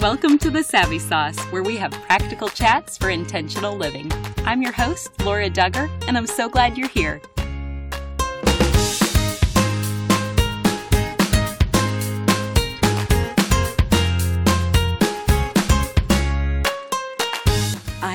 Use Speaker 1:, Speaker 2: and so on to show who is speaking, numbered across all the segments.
Speaker 1: Welcome to the Savvy Sauce, where we have practical chats for intentional living. I'm your host, Laura Dugger, and I'm so glad you're here.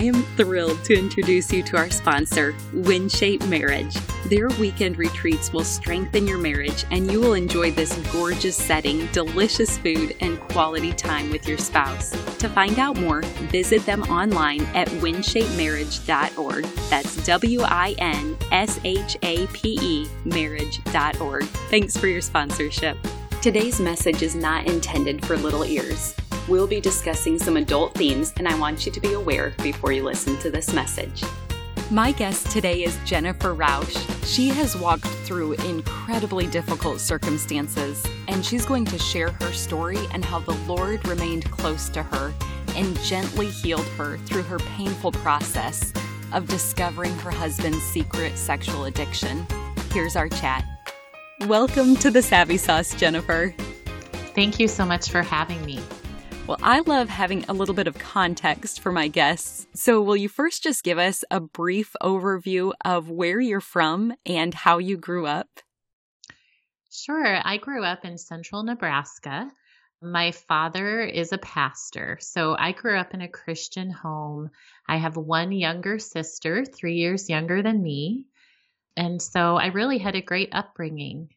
Speaker 1: Am thrilled to introduce you to our sponsor, WinShape Marriage. Their weekend retreats will strengthen your marriage, and you will enjoy this gorgeous setting, delicious food, and quality time with your spouse. To find out more, visit them online at winshapemarriage.org. That's W I N S H A P E marriage.org. Thanks for your sponsorship. Today's message is not intended for little ears. We'll be discussing some adult themes, and I want you to be aware before you listen to this message. My guest today is Jennifer Roush. She has walked through incredibly difficult circumstances, and she's going to share her story and how the Lord remained close to her and gently healed her through her painful process of discovering her husband's secret sexual addiction. Here's our chat. Welcome to the Savvy Sauce, Jennifer.
Speaker 2: Thank you so much for having me.
Speaker 1: Well, I love having a little bit of context for my guests. So, will you first just give us a brief overview of where you're from and how you grew up?
Speaker 2: Sure. I grew up in central Nebraska. My father is a pastor. So, I grew up in a Christian home. I have one younger sister, three years younger than me. And so, I really had a great upbringing.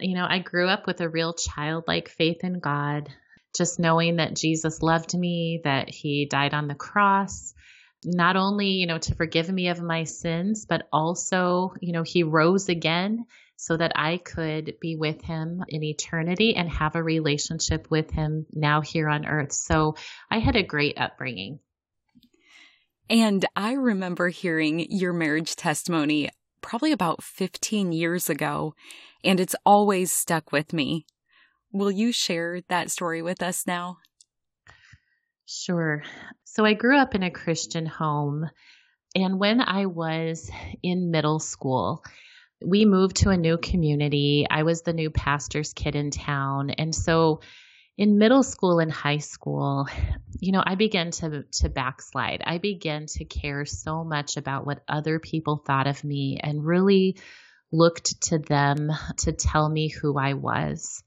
Speaker 2: You know, I grew up with a real childlike faith in God just knowing that Jesus loved me, that he died on the cross, not only, you know, to forgive me of my sins, but also, you know, he rose again so that I could be with him in eternity and have a relationship with him now here on earth. So I had a great upbringing.
Speaker 1: And I remember hearing your marriage testimony probably about 15 years ago, and it's always stuck with me. Will you share that story with us now?
Speaker 2: Sure. So I grew up in a Christian home. And when I was in middle school, we moved to a new community. I was the new pastor's kid in town. And so in middle school and high school, you know, I began to to backslide. I began to care so much about what other people thought of me and really looked to them to tell me who I was.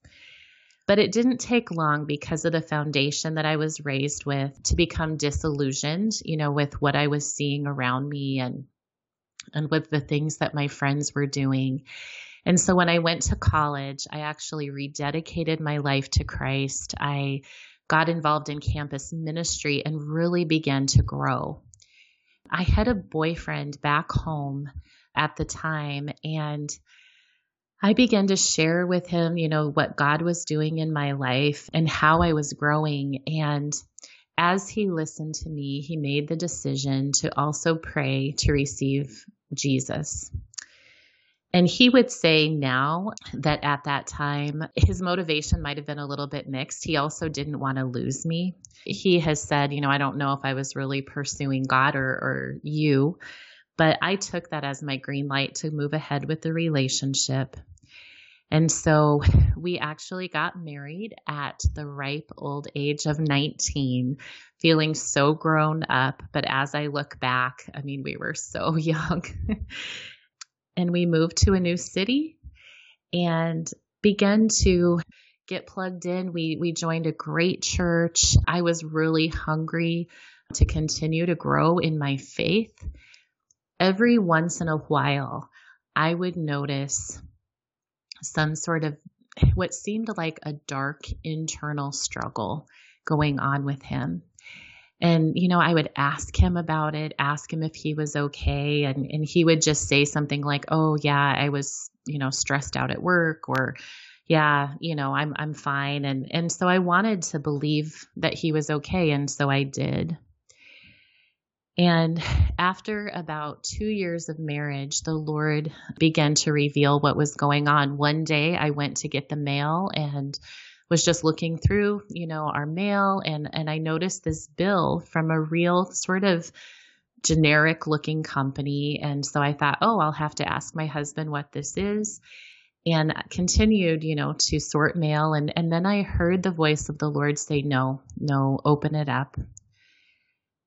Speaker 2: But it didn't take long because of the foundation that I was raised with to become disillusioned, you know, with what I was seeing around me and and with the things that my friends were doing. And so when I went to college, I actually rededicated my life to Christ. I got involved in campus ministry and really began to grow. I had a boyfriend back home at the time and I began to share with him, you know, what God was doing in my life and how I was growing. And as he listened to me, he made the decision to also pray to receive Jesus. And he would say now that at that time, his motivation might have been a little bit mixed. He also didn't want to lose me. He has said, you know, I don't know if I was really pursuing God or, or you, but I took that as my green light to move ahead with the relationship. And so we actually got married at the ripe old age of 19, feeling so grown up. But as I look back, I mean, we were so young. and we moved to a new city and began to get plugged in. We we joined a great church. I was really hungry to continue to grow in my faith. Every once in a while, I would notice some sort of what seemed like a dark internal struggle going on with him. And, you know, I would ask him about it, ask him if he was okay. And, and he would just say something like, oh, yeah, I was, you know, stressed out at work or, yeah, you know, I'm, I'm fine. And, and so I wanted to believe that he was okay. And so I did. And after about two years of marriage, the Lord began to reveal what was going on. One day I went to get the mail and was just looking through, you know, our mail and, and I noticed this bill from a real sort of generic looking company. And so I thought, oh, I'll have to ask my husband what this is. and continued, you know, to sort mail. And, and then I heard the voice of the Lord say, No, no, open it up.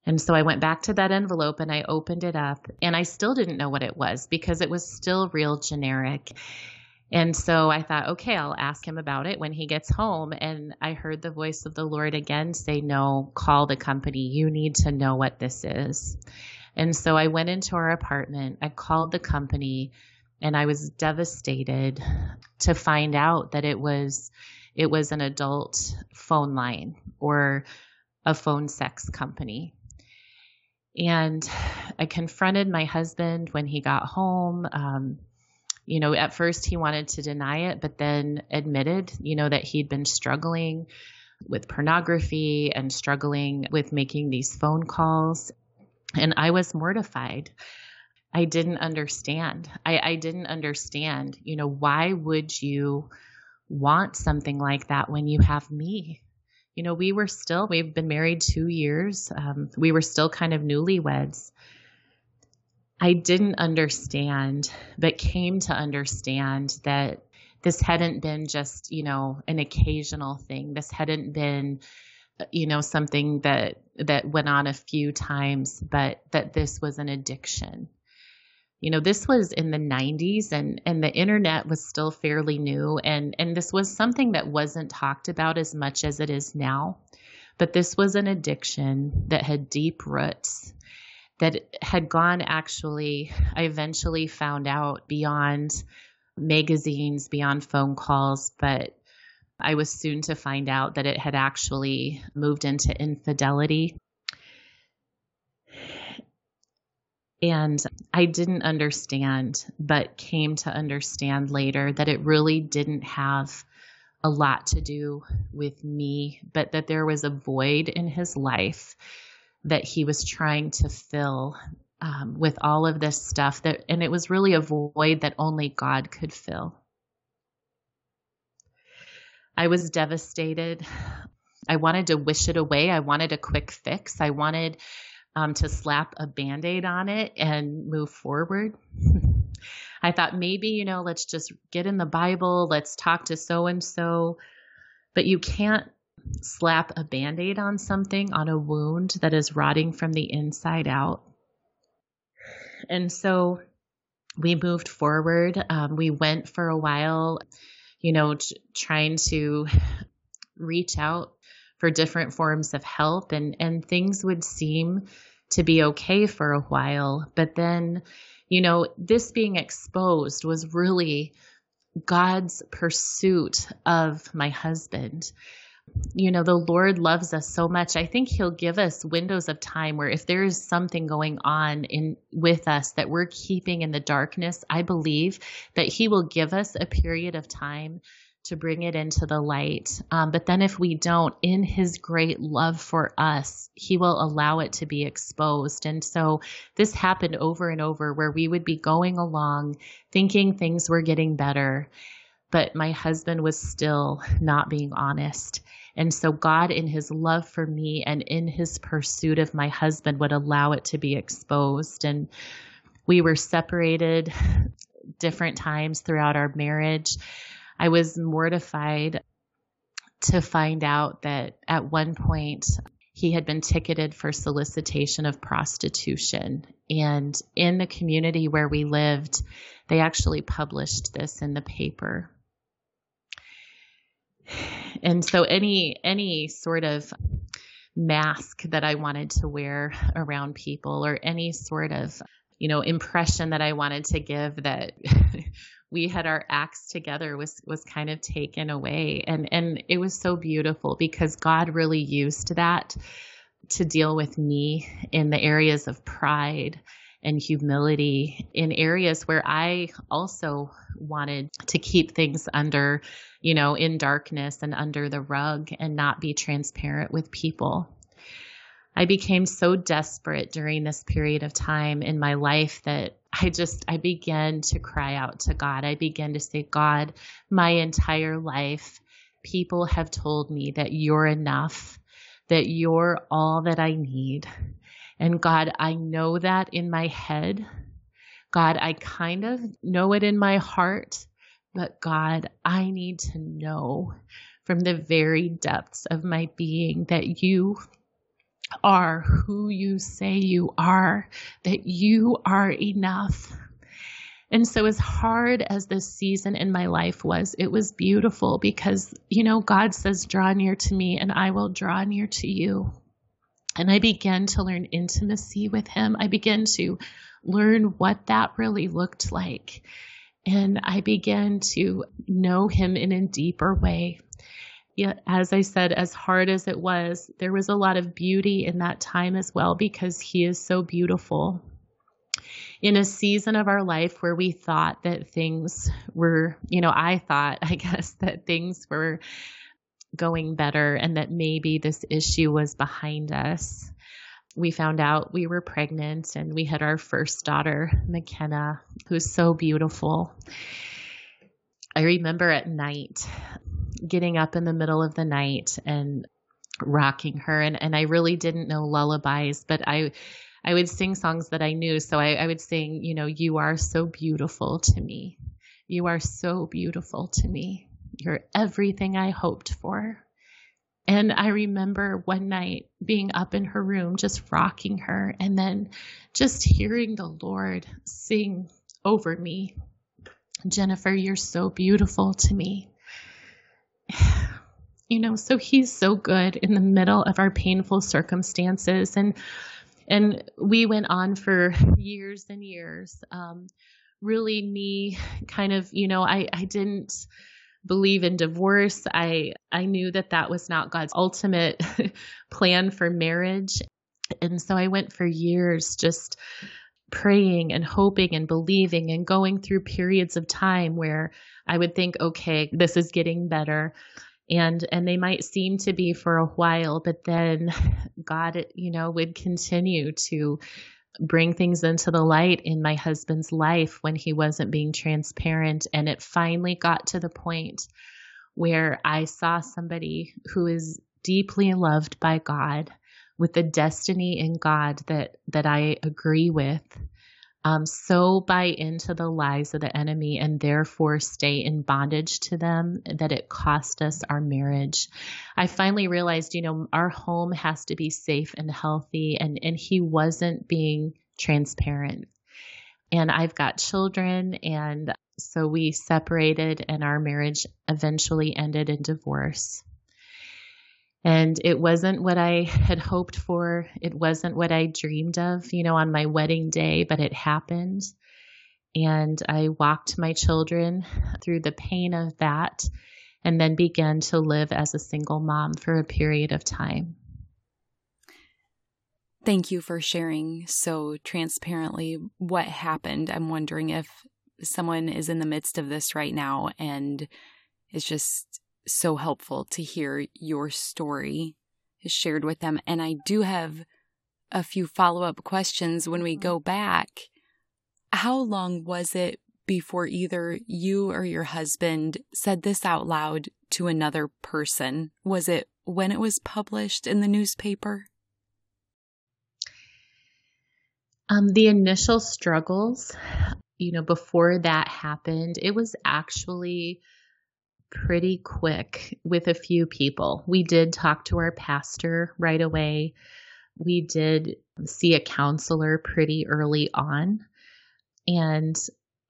Speaker 2: And so I went back to that envelope and I opened it up and I still didn't know what it was because it was still real generic. And so I thought, okay, I'll ask him about it when he gets home. And I heard the voice of the Lord again say, no, call the company. You need to know what this is. And so I went into our apartment. I called the company and I was devastated to find out that it was it was an adult phone line or a phone sex company. And I confronted my husband when he got home. Um, you know, at first he wanted to deny it, but then admitted, you know, that he'd been struggling with pornography and struggling with making these phone calls. And I was mortified. I didn't understand. I, I didn't understand, you know, why would you want something like that when you have me? You know, we were still, we've been married two years. Um, we were still kind of newlyweds. I didn't understand, but came to understand that this hadn't been just, you know, an occasional thing. This hadn't been, you know, something that that went on a few times, but that this was an addiction you know this was in the 90s and and the internet was still fairly new and and this was something that wasn't talked about as much as it is now but this was an addiction that had deep roots that had gone actually i eventually found out beyond magazines beyond phone calls but i was soon to find out that it had actually moved into infidelity And I didn't understand, but came to understand later that it really didn't have a lot to do with me, but that there was a void in his life that he was trying to fill um, with all of this stuff that and it was really a void that only God could fill. I was devastated. I wanted to wish it away. I wanted a quick fix. I wanted um, to slap a band aid on it and move forward. I thought maybe, you know, let's just get in the Bible, let's talk to so and so. But you can't slap a band aid on something, on a wound that is rotting from the inside out. And so we moved forward. Um, we went for a while, you know, t- trying to reach out for different forms of help and and things would seem to be okay for a while. But then you know this being exposed was really God's pursuit of my husband. You know the lord loves us so much. I think he'll give us windows of time where if there is something going on in with us that we're keeping in the darkness i believe that he will give us a period of time to bring it into the light. Um, but then if we don't, in his great love for us, he will allow it to be exposed. And so this happened over and over where we would be going along thinking things were getting better, but my husband was still not being honest. And so God, in his love for me and in his pursuit of my husband, would allow it to be exposed. And we were separated different times throughout our marriage. I was mortified to find out that at one point he had been ticketed for solicitation of prostitution. And in the community where we lived, they actually published this in the paper. And so any any sort of mask that I wanted to wear around people or any sort of you know impression that I wanted to give that we had our acts together was was kind of taken away and and it was so beautiful because God really used that to deal with me in the areas of pride and humility in areas where I also wanted to keep things under, you know, in darkness and under the rug and not be transparent with people. I became so desperate during this period of time in my life that I just, I began to cry out to God. I began to say, God, my entire life, people have told me that you're enough, that you're all that I need. And God, I know that in my head. God, I kind of know it in my heart, But God, I need to know from the very depths of my being that you are who you say you are, that you are enough. And so, as hard as this season in my life was, it was beautiful because, you know, God says, Draw near to me and I will draw near to you. And I began to learn intimacy with Him. I began to learn what that really looked like. And I began to know Him in a deeper way. Yet, as I said, as hard as it was, there was a lot of beauty in that time as well because He is so beautiful. In a season of our life where we thought that things were, you know, I thought, I guess, that things were going better and that maybe this issue was behind us. We found out we were pregnant and we had our first daughter, McKenna, who's so beautiful. I remember at night getting up in the middle of the night and rocking her and, and I really didn't know lullabies, but I I would sing songs that I knew. So I, I would sing, you know, you are so beautiful to me. You are so beautiful to me. You're everything I hoped for. And I remember one night being up in her room, just rocking her, and then just hearing the Lord sing over me Jennifer, you're so beautiful to me. You know, so he's so good in the middle of our painful circumstances. And and we went on for years and years. Um, really me kind of, you know, I, I didn't believe in divorce. I I knew that that was not God's ultimate plan for marriage. And so I went for years just praying and hoping and believing and going through periods of time where I would think, okay, this is getting better. And, and they might seem to be for a while, but then God, you know, would continue to bring things into the light in my husband's life when he wasn't being transparent. And it finally got to the point where I saw somebody who is deeply loved by God with the destiny in God that that I agree with um, so buy into the lies of the enemy and therefore stay in bondage to them that it cost us our marriage. I finally realized, you know, our home has to be safe and healthy, and, and he wasn't being transparent. And I've got children, and so we separated, and our marriage eventually ended in divorce. And it wasn't what I had hoped for. It wasn't what I dreamed of, you know, on my wedding day, but it happened. And I walked my children through the pain of that and then began to live as a single mom for a period of time.
Speaker 1: Thank you for sharing so transparently what happened. I'm wondering if someone is in the midst of this right now and is just so helpful to hear your story shared with them. And I do have a few follow up questions when we go back. How long was it before either you or your husband said this out loud to another person? Was it when it was published in the newspaper?
Speaker 2: Um, the initial struggles, you know, before that happened, it was actually pretty quick with a few people. We did talk to our pastor right away. We did see a counselor pretty early on. And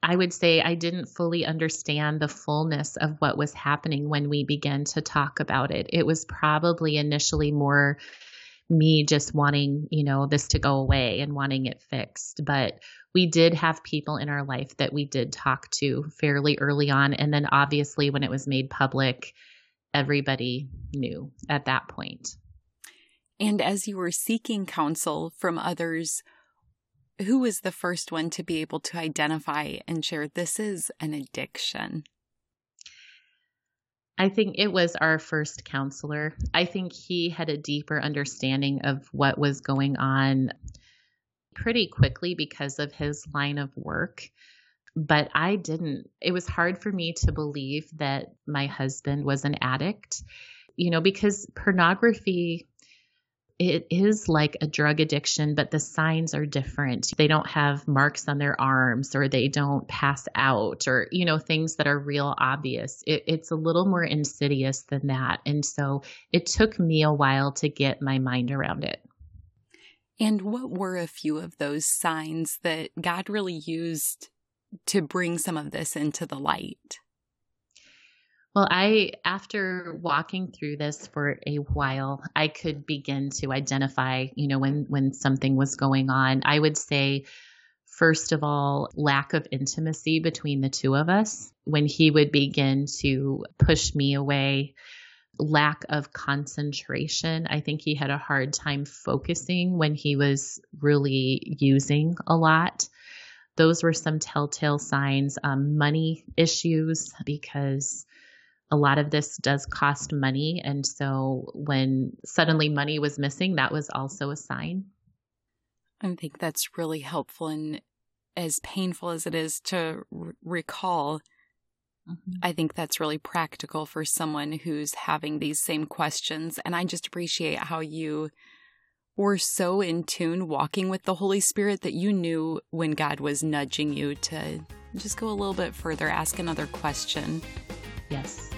Speaker 2: I would say I didn't fully understand the fullness of what was happening when we began to talk about it. It was probably initially more me just wanting, you know, this to go away and wanting it fixed. But we did have people in our life that we did talk to fairly early on. And then obviously, when it was made public, everybody knew at that point.
Speaker 1: And as you were seeking counsel from others, who was the first one to be able to identify and share this is an addiction?
Speaker 2: I think it was our first counselor. I think he had a deeper understanding of what was going on pretty quickly because of his line of work. But I didn't. It was hard for me to believe that my husband was an addict, you know, because pornography it is like a drug addiction, but the signs are different. They don't have marks on their arms or they don't pass out or, you know, things that are real obvious. It, it's a little more insidious than that. And so it took me a while to get my mind around it.
Speaker 1: And what were a few of those signs that God really used to bring some of this into the light?
Speaker 2: Well, I, after walking through this for a while, I could begin to identify, you know, when, when something was going on. I would say, first of all, lack of intimacy between the two of us. When he would begin to push me away, lack of concentration. I think he had a hard time focusing when he was really using a lot. Those were some telltale signs. Um, money issues, because a lot of this does cost money. And so when suddenly money was missing, that was also a sign.
Speaker 1: I think that's really helpful. And as painful as it is to r- recall, mm-hmm. I think that's really practical for someone who's having these same questions. And I just appreciate how you were so in tune walking with the Holy Spirit that you knew when God was nudging you to just go a little bit further, ask another question.
Speaker 2: Yes.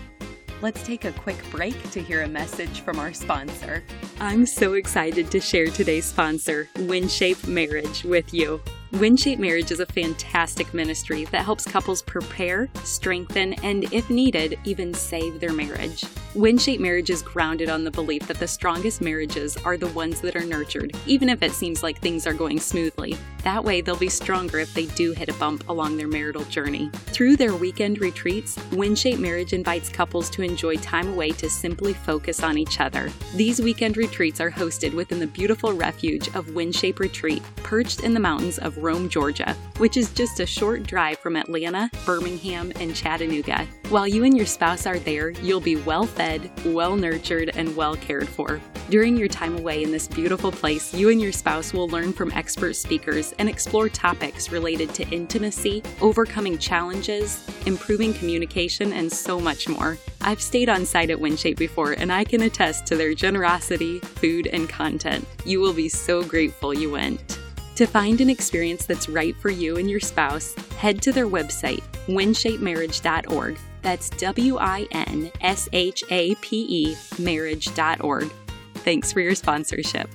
Speaker 1: Let's take a quick break to hear a message from our sponsor. I'm so excited to share today's sponsor, WinShape Marriage, with you. WinShape Marriage is a fantastic ministry that helps couples prepare, strengthen, and if needed, even save their marriage. WinShape Marriage is grounded on the belief that the strongest marriages are the ones that are nurtured, even if it seems like things are going smoothly. That way, they'll be stronger if they do hit a bump along their marital journey. Through their weekend retreats, WinShape Marriage invites couples to enjoy time away to simply focus on each other. These weekend retreats are hosted within the beautiful refuge of WinShape Retreat, perched in the mountains of Rome, Georgia, which is just a short drive from Atlanta, Birmingham, and Chattanooga. While you and your spouse are there, you'll be well fed, well nurtured, and well cared for. During your time away in this beautiful place, you and your spouse will learn from expert speakers and explore topics related to intimacy, overcoming challenges, improving communication, and so much more. I've stayed on site at WinShape before, and I can attest to their generosity, food, and content. You will be so grateful you went. To find an experience that's right for you and your spouse, head to their website, winshapemarriage.org. That's W I N S H A P E marriage.org. Thanks for your sponsorship.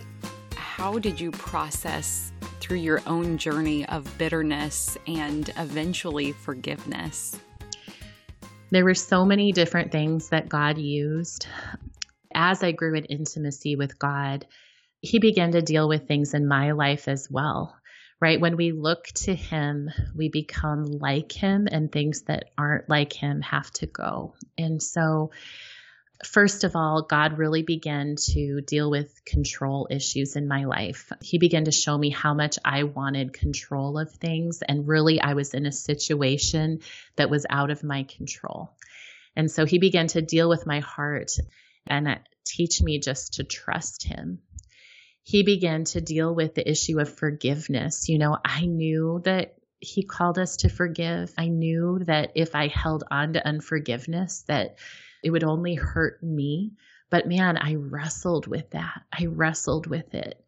Speaker 1: How did you process through your own journey of bitterness and eventually forgiveness?
Speaker 2: There were so many different things that God used. As I grew in intimacy with God, he began to deal with things in my life as well. Right? When we look to him, we become like him, and things that aren't like him have to go. And so, first of all, God really began to deal with control issues in my life. He began to show me how much I wanted control of things, and really, I was in a situation that was out of my control. And so, He began to deal with my heart and teach me just to trust Him he began to deal with the issue of forgiveness. You know, I knew that he called us to forgive. I knew that if I held on to unforgiveness, that it would only hurt me. But man, I wrestled with that. I wrestled with it.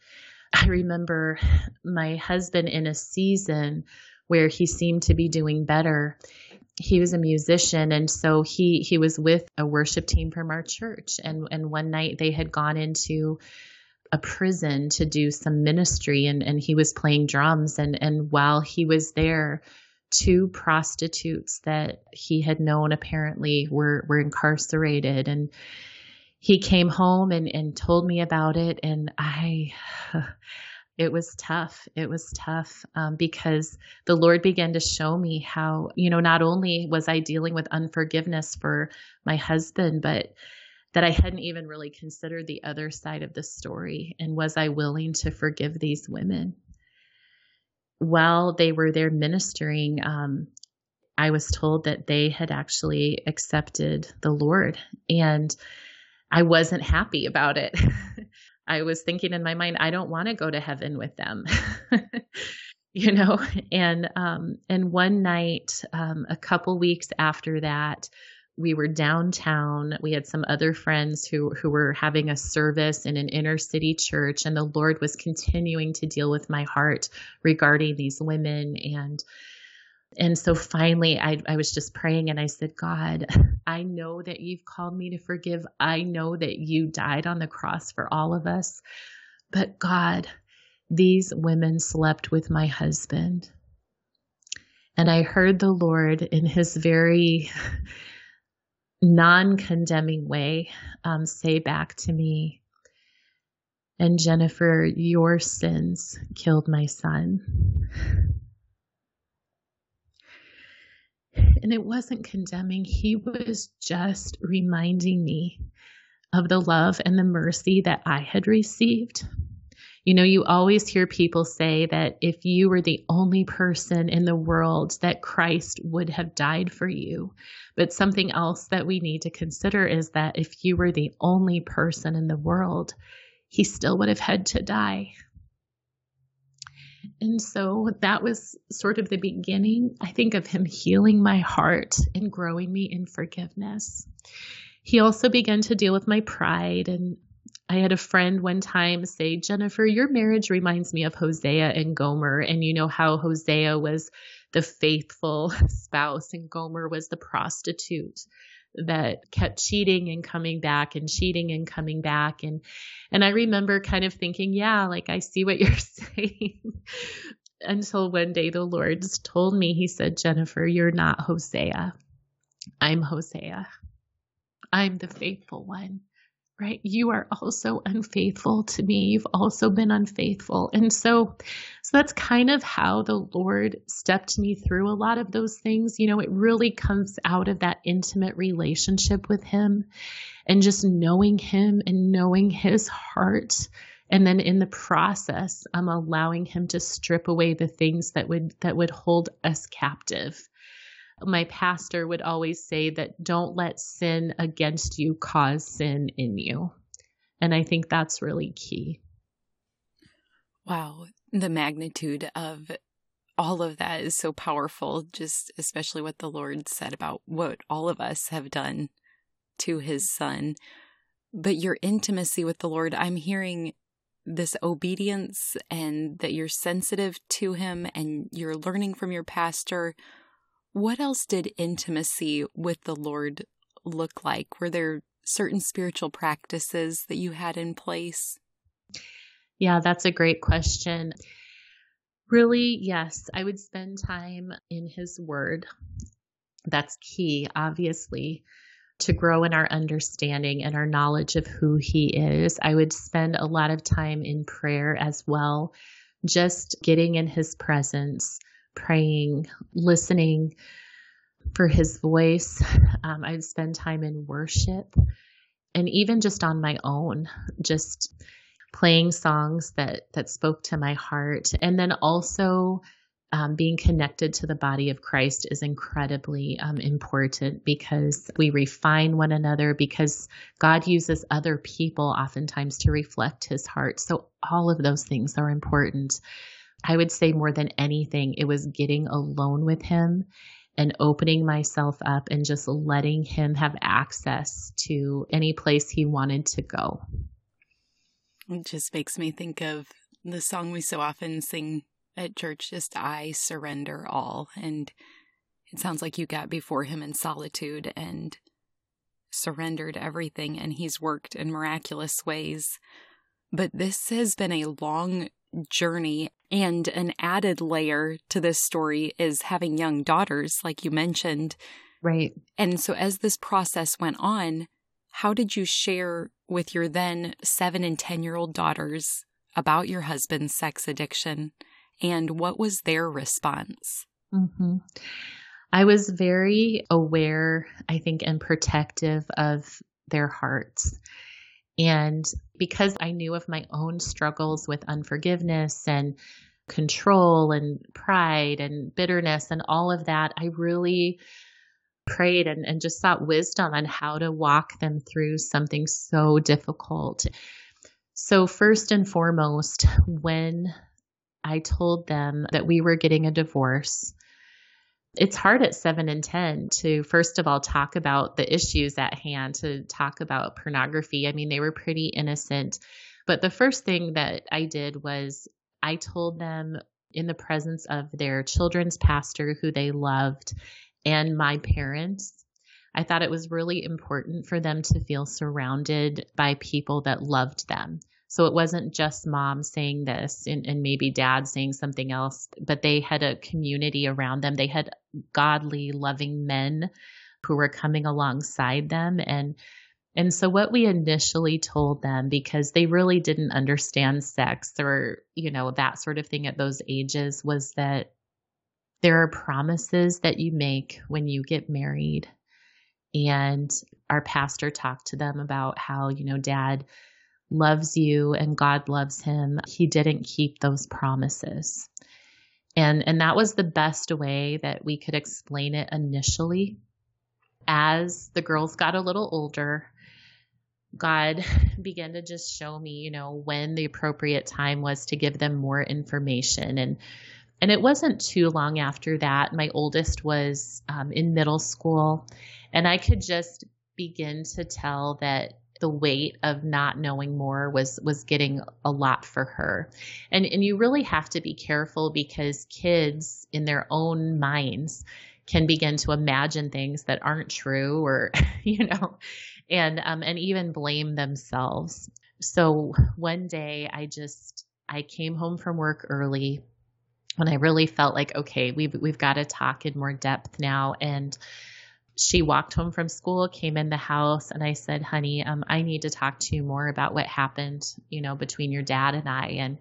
Speaker 2: I remember my husband in a season where he seemed to be doing better. He was a musician and so he he was with a worship team from our church and and one night they had gone into a prison to do some ministry and, and he was playing drums and, and while he was there two prostitutes that he had known apparently were, were incarcerated and he came home and, and told me about it and I it was tough. It was tough um, because the Lord began to show me how, you know, not only was I dealing with unforgiveness for my husband, but that I hadn't even really considered the other side of the story. And was I willing to forgive these women? While they were there ministering, um, I was told that they had actually accepted the Lord. And I wasn't happy about it. I was thinking in my mind, I don't want to go to heaven with them. you know and um and one night um a couple weeks after that we were downtown. We had some other friends who who were having a service in an inner city church and the Lord was continuing to deal with my heart regarding these women and and so finally I, I was just praying and I said, God, I know that you've called me to forgive. I know that you died on the cross for all of us. But God, these women slept with my husband. And I heard the Lord in his very non condemning way um, say back to me, and Jennifer, your sins killed my son. And it wasn't condemning, he was just reminding me of the love and the mercy that I had received. You know, you always hear people say that if you were the only person in the world, that Christ would have died for you. But something else that we need to consider is that if you were the only person in the world, he still would have had to die. And so that was sort of the beginning, I think, of him healing my heart and growing me in forgiveness. He also began to deal with my pride and I had a friend one time say, Jennifer, your marriage reminds me of Hosea and Gomer. And you know how Hosea was the faithful spouse and Gomer was the prostitute that kept cheating and coming back and cheating and coming back. And and I remember kind of thinking yeah like I see what you're saying. Until one day the Lord told me he said Jennifer you're not Hosea. I'm Hosea. I'm the faithful one right? You are also unfaithful to me. You've also been unfaithful. And so, so that's kind of how the Lord stepped me through a lot of those things. You know, it really comes out of that intimate relationship with Him and just knowing Him and knowing His heart. And then in the process, I'm allowing Him to strip away the things that would, that would hold us captive my pastor would always say that don't let sin against you cause sin in you. And I think that's really key.
Speaker 1: Wow. The magnitude of all of that is so powerful, just especially what the Lord said about what all of us have done to his son. But your intimacy with the Lord, I'm hearing this obedience and that you're sensitive to him and you're learning from your pastor what else did intimacy with the Lord look like? Were there certain spiritual practices that you had in place?
Speaker 2: Yeah, that's a great question. Really, yes, I would spend time in His Word. That's key, obviously, to grow in our understanding and our knowledge of who He is. I would spend a lot of time in prayer as well, just getting in His presence praying, listening for his voice. Um, I'd spend time in worship and even just on my own, just playing songs that, that spoke to my heart. And then also, um, being connected to the body of Christ is incredibly um, important because we refine one another, because God uses other people oftentimes to reflect his heart. So, all of those things are important. I would say more than anything, it was getting alone with him and opening myself up and just letting him have access to any place he wanted to go.
Speaker 1: It just makes me think of the song we so often sing at church, just I surrender all. And it sounds like you got before him in solitude and surrendered everything, and he's worked in miraculous ways. But this has been a long journey. And an added layer to this story is having young daughters, like you mentioned.
Speaker 2: Right.
Speaker 1: And so, as this process went on, how did you share with your then seven and 10 year old daughters about your husband's sex addiction? And what was their response?
Speaker 2: Mm-hmm. I was very aware, I think, and protective of their hearts. And because I knew of my own struggles with unforgiveness and control and pride and bitterness and all of that, I really prayed and, and just sought wisdom on how to walk them through something so difficult. So, first and foremost, when I told them that we were getting a divorce, it's hard at seven and 10 to, first of all, talk about the issues at hand, to talk about pornography. I mean, they were pretty innocent. But the first thing that I did was I told them in the presence of their children's pastor, who they loved, and my parents. I thought it was really important for them to feel surrounded by people that loved them. So it wasn't just mom saying this and, and, maybe dad saying something else, but they had a community around them. They had godly, loving men who were coming alongside them. And and so what we initially told them, because they really didn't understand sex or, you know, that sort of thing at those ages, was that there are promises that you make when you get married. And our pastor talked to them about how, you know, dad loves you and God loves him, he didn't keep those promises. And and that was the best way that we could explain it initially. As the girls got a little older, God began to just show me, you know, when the appropriate time was to give them more information and and it wasn't too long after that. My oldest was um, in middle school, and I could just begin to tell that the weight of not knowing more was was getting a lot for her. And and you really have to be careful because kids in their own minds can begin to imagine things that aren't true or you know and um and even blame themselves. So one day I just I came home from work early when I really felt like okay, we've we've got to talk in more depth now and she walked home from school, came in the house, and I said, "Honey, um, I need to talk to you more about what happened, you know, between your dad and I." And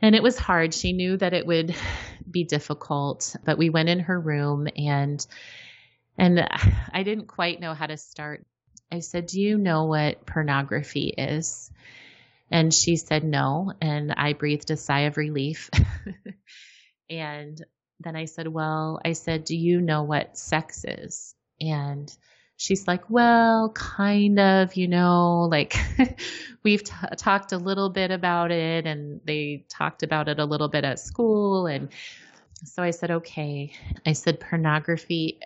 Speaker 2: and it was hard. She knew that it would be difficult, but we went in her room and and I didn't quite know how to start. I said, "Do you know what pornography is?" And she said, "No." And I breathed a sigh of relief. and then I said, Well, I said, Do you know what sex is? And she's like, Well, kind of, you know, like we've t- talked a little bit about it and they talked about it a little bit at school. And so I said, Okay. I said, Pornography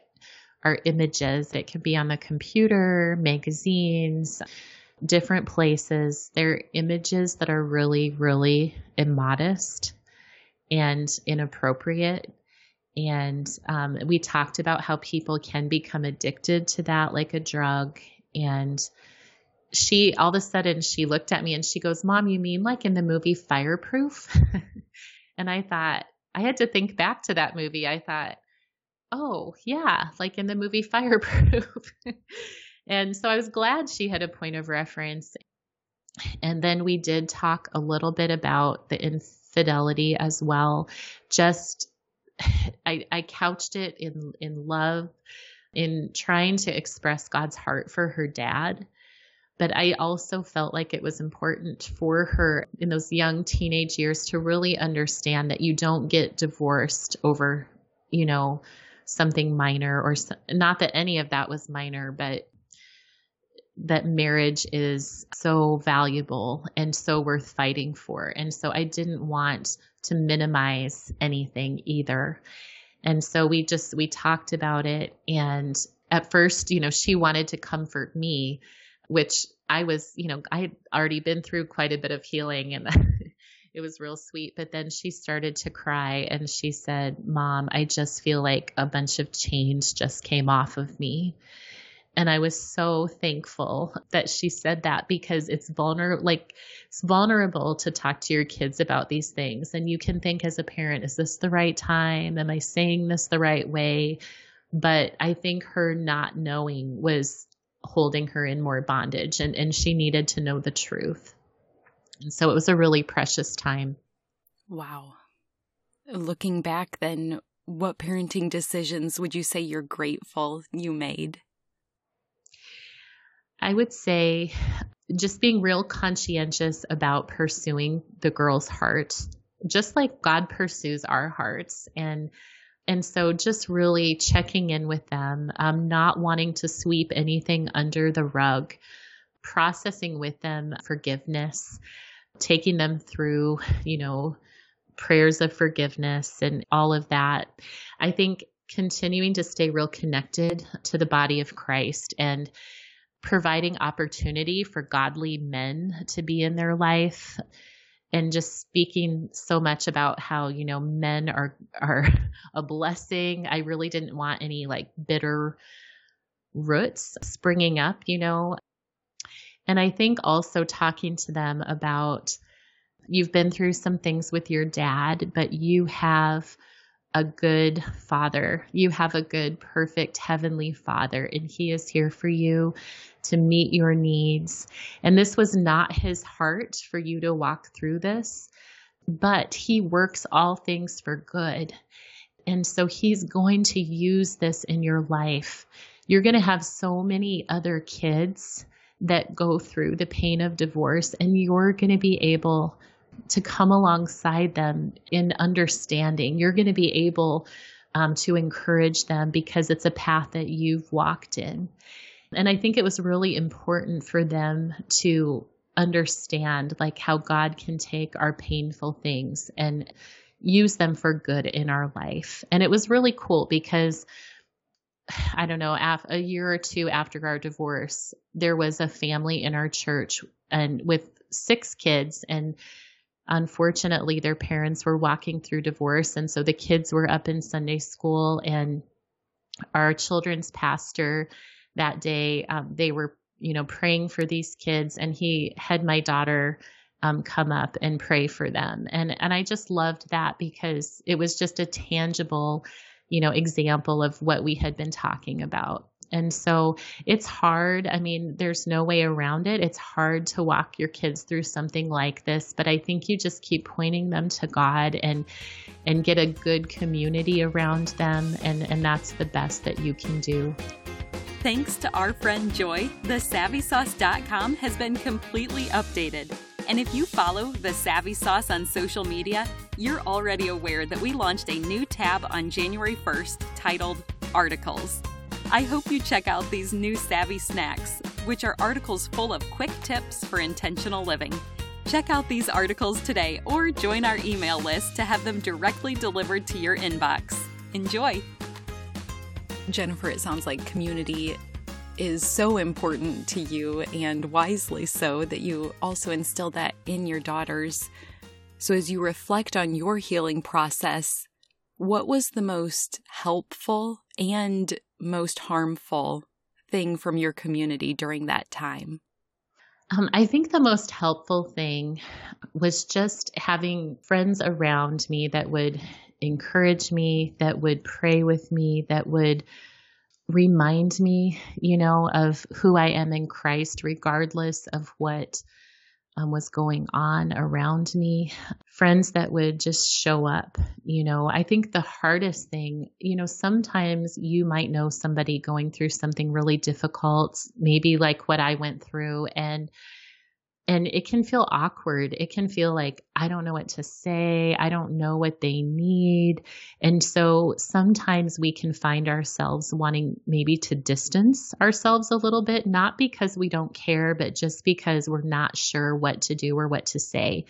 Speaker 2: are images that can be on the computer, magazines, different places. They're images that are really, really immodest and inappropriate and um, we talked about how people can become addicted to that like a drug. And she, all of a sudden, she looked at me and she goes, Mom, you mean like in the movie Fireproof? and I thought, I had to think back to that movie. I thought, oh, yeah, like in the movie Fireproof. and so I was glad she had a point of reference. And then we did talk a little bit about the infidelity as well, just I, I couched it in in love, in trying to express God's heart for her dad. But I also felt like it was important for her in those young teenage years to really understand that you don't get divorced over, you know, something minor or not that any of that was minor, but that marriage is so valuable and so worth fighting for. And so I didn't want to minimize anything either. And so we just we talked about it and at first, you know, she wanted to comfort me, which I was, you know, I had already been through quite a bit of healing and it was real sweet. But then she started to cry and she said, Mom, I just feel like a bunch of chains just came off of me. And I was so thankful that she said that because it's vulnerable, like it's vulnerable to talk to your kids about these things. And you can think as a parent, is this the right time? Am I saying this the right way? But I think her not knowing was holding her in more bondage and, and she needed to know the truth. And so it was a really precious time.
Speaker 1: Wow. Looking back, then, what parenting decisions would you say you're grateful you made?
Speaker 2: I would say just being real conscientious about pursuing the girl's heart, just like God pursues our hearts. And and so just really checking in with them, um, not wanting to sweep anything under the rug, processing with them forgiveness, taking them through, you know, prayers of forgiveness and all of that. I think continuing to stay real connected to the body of Christ and providing opportunity for godly men to be in their life. And just speaking so much about how you know men are are a blessing. I really didn't want any like bitter roots springing up you know? And i think also talking to them about you've been through some things with your dad but you have a good father. You have a good, perfect heavenly father, and he is here for you to meet your needs. And this was not his heart for you to walk through this, but he works all things for good. And so he's going to use this in your life. You're going to have so many other kids that go through the pain of divorce, and you're going to be able to come alongside them in understanding. You're going to be able um, to encourage them because it's a path that you've walked in. And I think it was really important for them to understand like how God can take our painful things and use them for good in our life. And it was really cool because I don't know, a year or two after our divorce, there was a family in our church and with six kids and unfortunately their parents were walking through divorce and so the kids were up in sunday school and our children's pastor that day um, they were you know praying for these kids and he had my daughter um, come up and pray for them and and i just loved that because it was just a tangible you know example of what we had been talking about and so it's hard. I mean, there's no way around it. It's hard to walk your kids through something like this, but I think you just keep pointing them to God and and get a good community around them and and that's the best that you can do.
Speaker 1: Thanks to our friend Joy, thesavvysauce.com has been completely updated. And if you follow The Savvy Sauce on social media, you're already aware that we launched a new tab on January 1st titled Articles. I hope you check out these new Savvy Snacks, which are articles full of quick tips for intentional living. Check out these articles today or join our email list to have them directly delivered to your inbox. Enjoy!
Speaker 3: Jennifer, it sounds like community is so important to you and wisely so that you also instill that in your daughters. So, as you reflect on your healing process, what was the most helpful and most harmful thing from your community during that time?
Speaker 2: Um, I think the most helpful thing was just having friends around me that would encourage me, that would pray with me, that would remind me, you know, of who I am in Christ, regardless of what um, was going on around me, friends that would just show up. You know, I think the hardest thing, you know, sometimes you might know somebody going through something really difficult, maybe like what I went through, and and it can feel awkward. It can feel like I don't know what to say. I don't know what they need. And so sometimes we can find ourselves wanting maybe to distance ourselves a little bit, not because we don't care, but just because we're not sure what to do or what to say.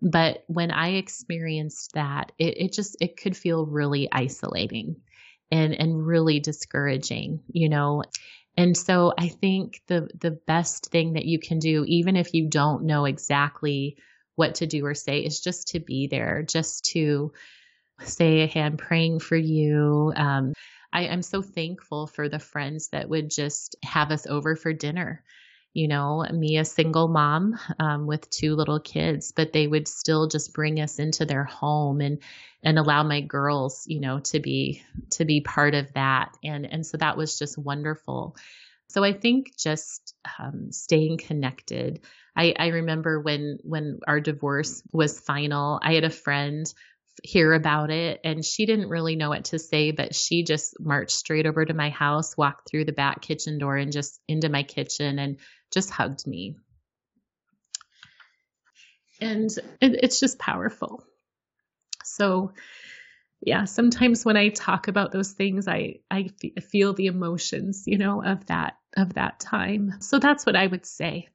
Speaker 2: But when I experienced that, it, it just it could feel really isolating and and really discouraging, you know. And so I think the the best thing that you can do, even if you don't know exactly what to do or say, is just to be there, just to say, "Hey, I'm praying for you." Um, I, I'm so thankful for the friends that would just have us over for dinner you know, me, a single mom um, with two little kids, but they would still just bring us into their home and and allow my girls, you know, to be to be part of that, and and so that was just wonderful. So I think just um, staying connected. I, I remember when when our divorce was final, I had a friend hear about it and she didn't really know what to say but she just marched straight over to my house walked through the back kitchen door and just into my kitchen and just hugged me. And it, it's just powerful. So, yeah, sometimes when I talk about those things, I, I feel the emotions, you know, of that, of that time. So that's what I would say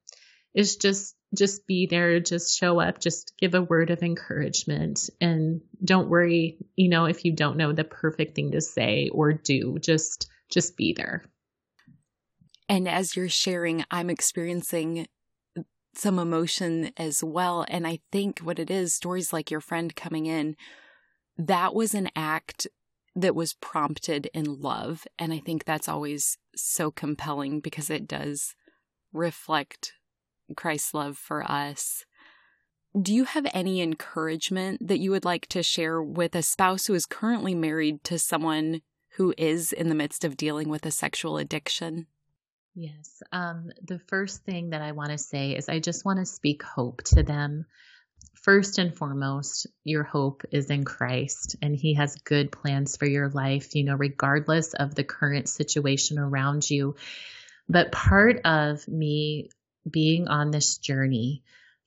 Speaker 2: is just just be there, just show up, just give a word of encouragement. And don't worry, you know, if you don't know the perfect thing to say or do, just just be there.
Speaker 3: And as you're sharing, I'm experiencing some emotion as well. And I think what it is, stories like your friend coming in, that was an act that was prompted in love. And I think that's always so compelling because it does reflect Christ's love for us. Do you have any encouragement that you would like to share with a spouse who is currently married to someone who is in the midst of dealing with a sexual addiction?
Speaker 2: Yes. Um, the first thing that I want to say is I just want to speak hope to them. First and foremost, your hope is in Christ, and He has good plans for your life, you know, regardless of the current situation around you. But part of me being on this journey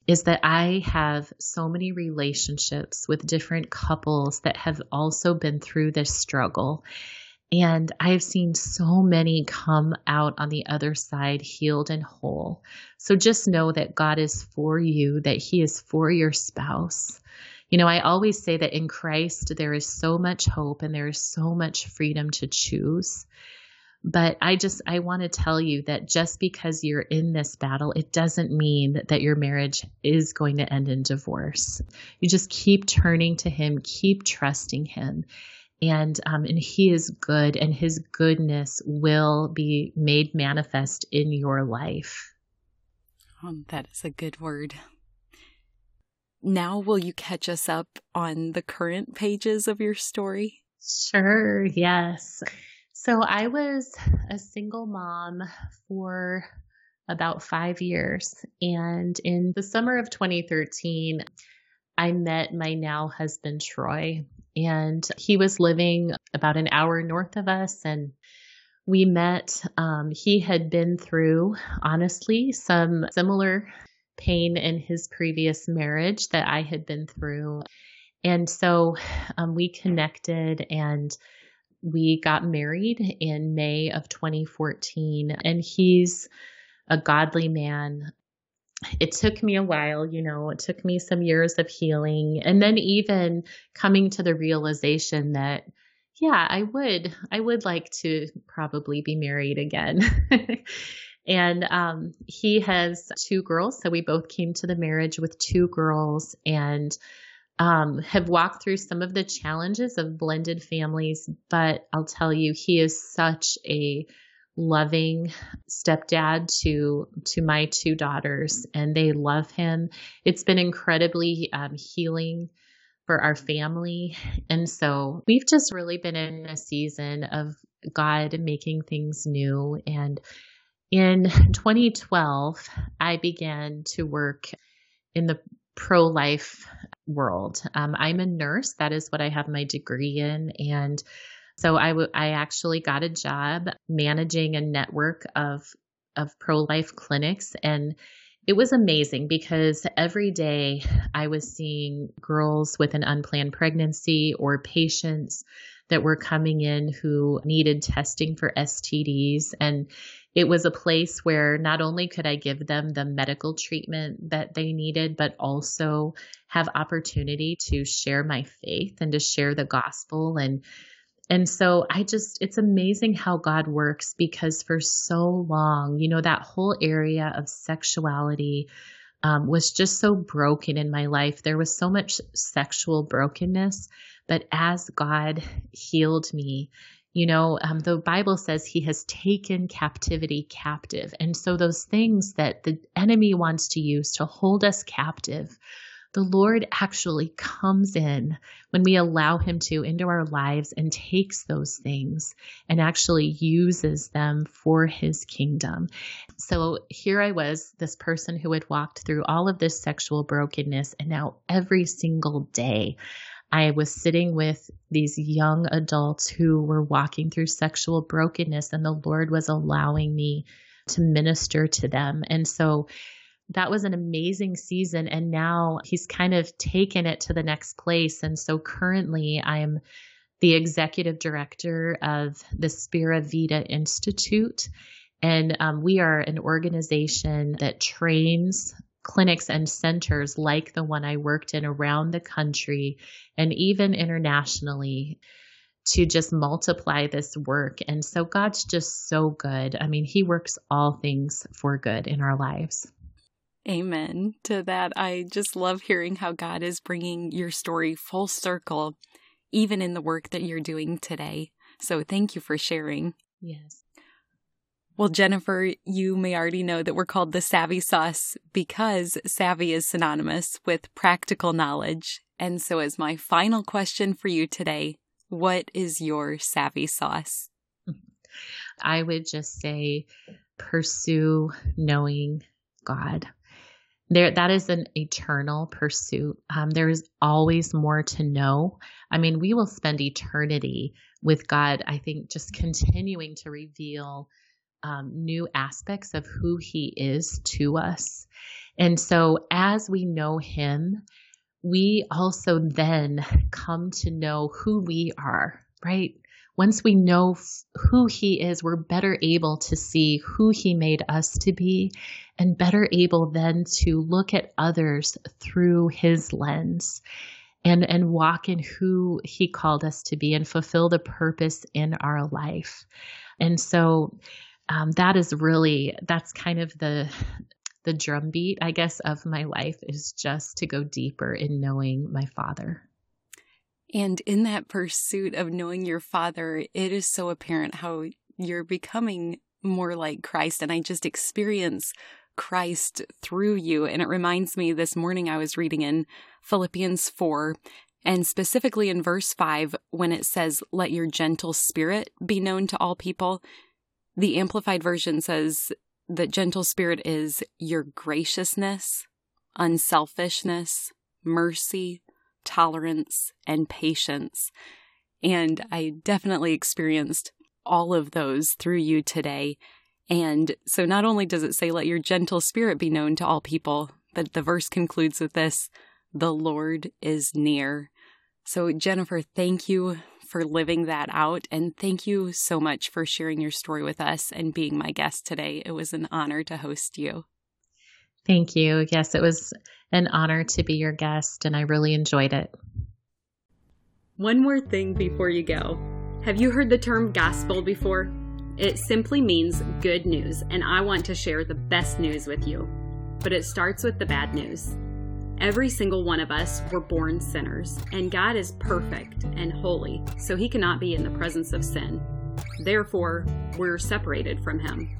Speaker 2: is that I have so many relationships with different couples that have also been through this struggle. And I've seen so many come out on the other side healed and whole. So just know that God is for you, that He is for your spouse. You know, I always say that in Christ, there is so much hope and there is so much freedom to choose. But I just, I want to tell you that just because you're in this battle, it doesn't mean that your marriage is going to end in divorce. You just keep turning to Him, keep trusting Him. And, um, and He is good, and His goodness will be made manifest in your life.
Speaker 3: Um, that is a good word. Now, will you catch us up on the current pages of your story?
Speaker 2: Sure, yes. So I was a single mom for about five years. And in the summer of 2013, I met my now husband, Troy, and he was living about an hour north of us. And we met. Um, he had been through, honestly, some similar pain in his previous marriage that I had been through. And so um, we connected and we got married in May of 2014, and he's a godly man. It took me a while, you know, it took me some years of healing, and then even coming to the realization that, yeah, I would, I would like to probably be married again. and um, he has two girls, so we both came to the marriage with two girls, and um, have walked through some of the challenges of blended families, but I'll tell you, he is such a loving stepdad to to my two daughters, and they love him. It's been incredibly um, healing for our family, and so we've just really been in a season of God making things new. And in 2012, I began to work in the pro life world. Um, I'm a nurse. That is what I have my degree in. And so I, w- I actually got a job managing a network of, of pro life clinics. And it was amazing because every day I was seeing girls with an unplanned pregnancy or patients that were coming in who needed testing for STDs. And it was a place where not only could I give them the medical treatment that they needed, but also have opportunity to share my faith and to share the gospel and and so I just, it's amazing how God works because for so long, you know, that whole area of sexuality um, was just so broken in my life. There was so much sexual brokenness. But as God healed me, you know, um, the Bible says he has taken captivity captive. And so those things that the enemy wants to use to hold us captive, the Lord actually comes in when we allow him to into our lives and takes those things and actually uses them for his kingdom. So here I was, this person who had walked through all of this sexual brokenness, and now every single day I was sitting with these young adults who were walking through sexual brokenness, and the Lord was allowing me to minister to them. And so that was an amazing season. And now he's kind of taken it to the next place. And so currently I'm the executive director of the SperaVita Institute. And um, we are an organization that trains clinics and centers like the one I worked in around the country and even internationally to just multiply this work. And so God's just so good. I mean, He works all things for good in our lives.
Speaker 3: Amen to that. I just love hearing how God is bringing your story full circle, even in the work that you're doing today. So thank you for sharing.
Speaker 2: Yes.
Speaker 3: Well, Jennifer, you may already know that we're called the Savvy Sauce because savvy is synonymous with practical knowledge. And so, as my final question for you today, what is your savvy sauce?
Speaker 2: I would just say pursue knowing God. There, that is an eternal pursuit. Um, there is always more to know. I mean, we will spend eternity with God. I think just continuing to reveal um, new aspects of who He is to us. And so, as we know Him, we also then come to know who we are, right? Once we know who He is, we're better able to see who He made us to be and better able then to look at others through His lens and, and walk in who He called us to be and fulfill the purpose in our life. And so, um, that is really that's kind of the the drumbeat, I guess, of my life is just to go deeper in knowing my Father.
Speaker 3: And in that pursuit of knowing your Father, it is so apparent how you're becoming more like Christ. And I just experience Christ through you. And it reminds me this morning I was reading in Philippians 4, and specifically in verse 5, when it says, Let your gentle spirit be known to all people. The Amplified Version says that gentle spirit is your graciousness, unselfishness, mercy, tolerance, and patience. And I definitely experienced all of those through you today. And so not only does it say, let your gentle spirit be known to all people, but the verse concludes with this the Lord is near. So, Jennifer, thank you for living that out. And thank you so much for sharing your story with us and being my guest today. It was an honor to host you.
Speaker 2: Thank you. Yes, it was an honor to be your guest, and I really enjoyed it.
Speaker 1: One more thing before you go. Have you heard the term gospel before? It simply means good news, and I want to share the best news with you. But it starts with the bad news. Every single one of us were born sinners, and God is perfect and holy, so he cannot be in the presence of sin. Therefore, we're separated from him.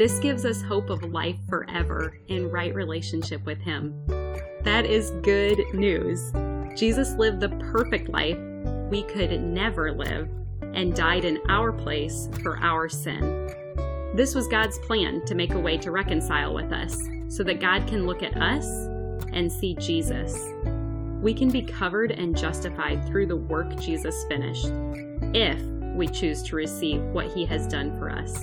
Speaker 1: This gives us hope of life forever in right relationship with Him. That is good news. Jesus lived the perfect life we could never live and died in our place for our sin. This was God's plan to make a way to reconcile with us so that God can look at us and see Jesus we can be covered and justified through the work Jesus finished if we choose to receive what he has done for us.